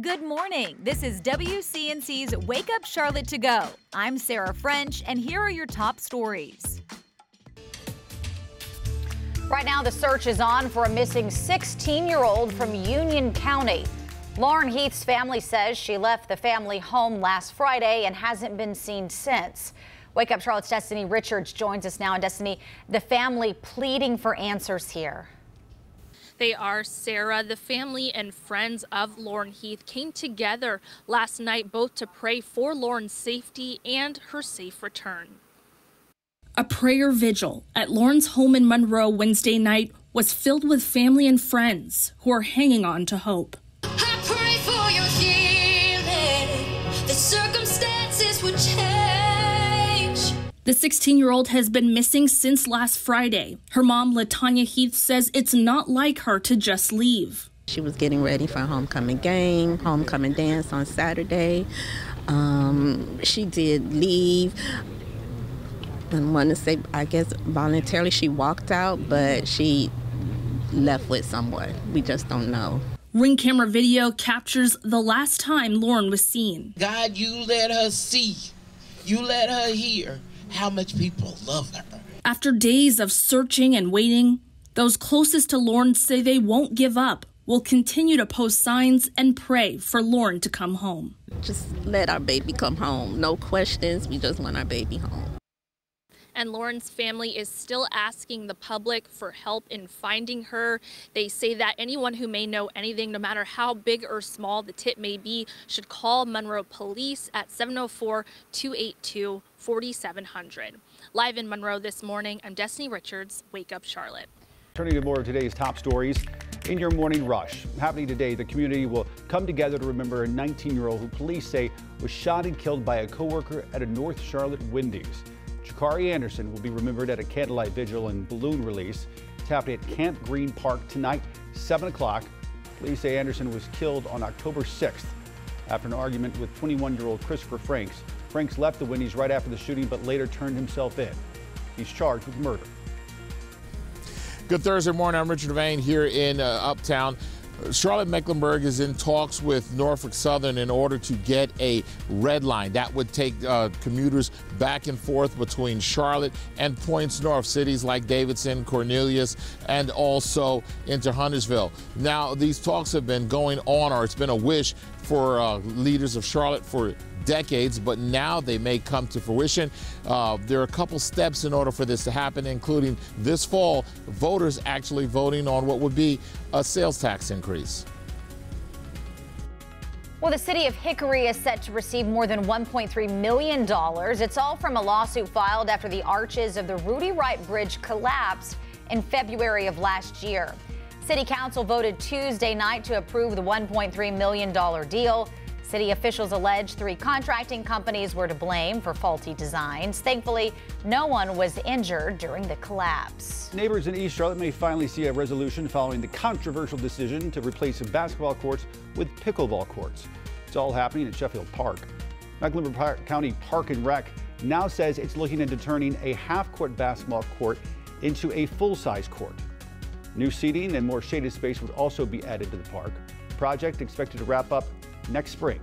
Good morning. This is WCNC's Wake Up Charlotte to Go. I'm Sarah French, and here are your top stories. Right now, the search is on for a missing 16 year old from Union County. Lauren Heath's family says she left the family home last Friday and hasn't been seen since. Wake Up Charlotte's Destiny Richards joins us now. And Destiny, the family pleading for answers here. They are Sarah. The family and friends of Lauren Heath came together last night both to pray for Lauren's safety and her safe return. A prayer vigil at Lauren's home in Monroe Wednesday night was filled with family and friends who are hanging on to hope. The 16 year old has been missing since last Friday. Her mom, Latanya Heath, says it's not like her to just leave. She was getting ready for homecoming game, homecoming dance on Saturday. Um, she did leave. I want to say, I guess voluntarily she walked out, but she left with someone. We just don't know. Ring camera video captures the last time Lauren was seen. God, you let her see. You let her hear how much people love her. After days of searching and waiting, those closest to Lauren say they won't give up, will continue to post signs and pray for Lauren to come home. Just let our baby come home. No questions. We just want our baby home and Lauren's family is still asking the public for help in finding her. They say that anyone who may know anything, no matter how big or small the tip may be, should call Monroe Police at 704 282 4700. Live in Monroe this morning, I'm Destiny Richards, Wake Up Charlotte. Turning to more of today's top stories. In your morning rush, happening today, the community will come together to remember a 19-year-old who police say was shot and killed by a coworker at a North Charlotte Wendy's. Jakari Anderson will be remembered at a candlelight vigil and balloon release. It's happening at Camp Greene Park tonight, 7 o'clock. Police say Anderson was killed on October 6th after an argument with 21-year-old Christopher Franks. Franks left the Wendy's right after the shooting, but later turned himself in. He's charged with murder. Good Thursday morning. I'm Richard Vane here in uh, Uptown. Charlotte Mecklenburg is in talks with Norfolk Southern in order to get a red line that would take uh, commuters back and forth between Charlotte and points north, cities like Davidson, Cornelius, and also into Huntersville. Now, these talks have been going on, or it's been a wish for uh, leaders of Charlotte for decades, but now they may come to fruition. Uh, there are a couple steps in order for this to happen, including this fall, voters actually voting on what would be a sales tax increase. Well, the city of Hickory is set to receive more than $1.3 million. It's all from a lawsuit filed after the arches of the Rudy Wright Bridge collapsed in February of last year. City Council voted Tuesday night to approve the $1.3 million deal. City officials allege three contracting companies were to blame for faulty designs. Thankfully, no one was injured during the collapse. Neighbors in East Charlotte may finally see a resolution following the controversial decision to replace basketball courts with pickleball courts. It's all happening at Sheffield Park. Mecklenburg County Park and Rec now says it's looking into turning a half-court basketball court into a full-size court. New seating and more shaded space would also be added to the park. Project expected to wrap up next spring.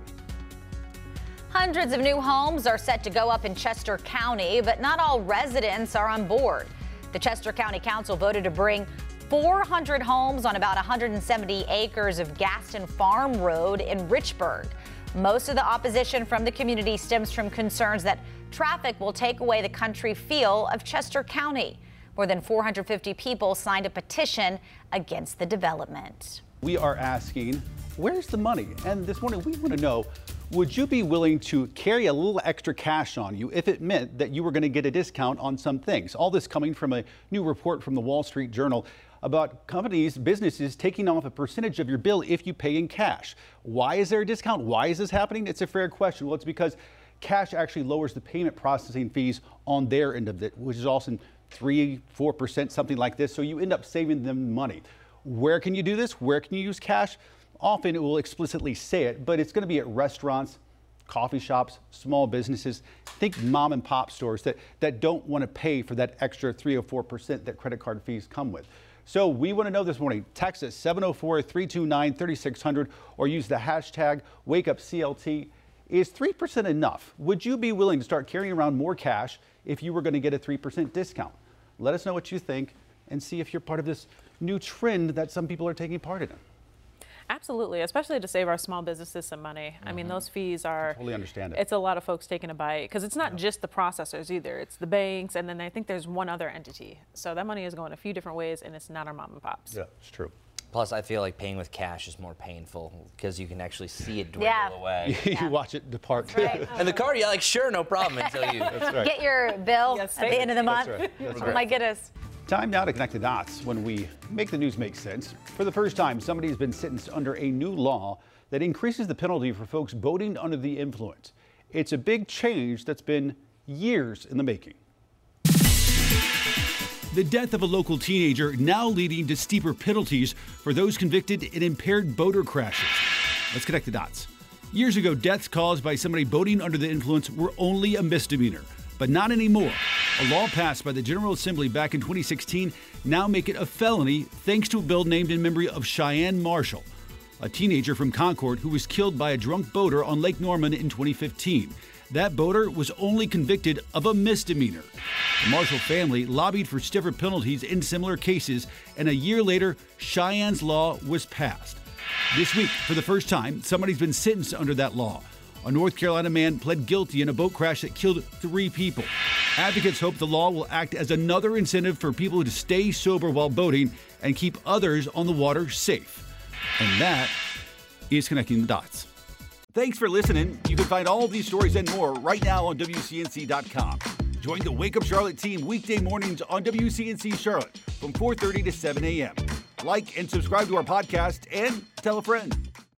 Hundreds of new homes are set to go up in Chester County, but not all residents are on board. The Chester County Council voted to bring 400 homes on about 170 acres of Gaston Farm Road in Richburg. Most of the opposition from the community stems from concerns that traffic will take away the country feel of Chester County. More than 450 people signed a petition against the development. We are asking where's the money? And this morning we want to know, would you be willing to carry a little extra cash on you if it meant that you were going to get a discount on some things? All this coming from a new report from the Wall Street Journal about companies, businesses taking off a percentage of your bill if you pay in cash. Why is there a discount? Why is this happening? It's a fair question. Well, it's because cash actually lowers the payment processing fees on their end of it, which is often 3 4%, something like this. So you end up saving them money. Where can you do this? Where can you use cash? Often it will explicitly say it, but it's going to be at restaurants, coffee shops, small businesses. Think mom and pop stores that, that don't want to pay for that extra 3 or 4% that credit card fees come with. So we want to know this morning. Text us 704 329 3600 or use the hashtag WakeUpCLT. Is 3% enough? Would you be willing to start carrying around more cash if you were going to get a 3% discount? Let us know what you think and see if you're part of this new trend that some people are taking part in. Absolutely, especially to save our small businesses some money. Mm -hmm. I mean, Mm-hmm. those fees are. Totally understand it. It's a lot of folks taking a bite because it's not yeah. just the processors either. It's the banks, and then I think there's one other entity. So that money is going a few different ways, and it's not our mom and pops. Yeah, it's true. Plus, I feel like paying with cash is more painful because you can actually see it dwindle yeah. away. you yeah. watch it depart. Right. and the card, you're like, sure, no problem until you right. get your bill yes, at the end of the month. That's right. That's oh right. my goodness. Time now to connect the dots when we make the news make sense. For the first time, somebody has been sentenced under a new law that increases the penalty for folks boating under the influence. It's a big change that's been years in the making. The death of a local teenager now leading to steeper penalties for those convicted in impaired boater crashes. Let's connect the dots. Years ago, deaths caused by somebody boating under the influence were only a misdemeanor, but not anymore. A law passed by the General Assembly back in 2016 now make it a felony thanks to a bill named in memory of Sheyenne Marshall, a teenager from Concord who was killed by a drunk boater on Lake Norman in 2015. That boater was only convicted of a misdemeanor. The Marshall family lobbied for stiffer penalties in similar cases, and a year later, Sheyenne's law was passed. This week, for the first time, somebody's been sentenced under that law. A North Carolina man pled guilty in a boat crash that killed three people. Advocates hope the law will act as another incentive for people to stay sober while boating and keep others on the water safe. And that is connecting the dots. Thanks for listening. You can find all these stories and more right now on WCNC.com. Join the Wake Up Charlotte team weekday mornings on WCNC Charlotte from 4:30 to 7 a.m. Like and subscribe to our podcast and tell a friend.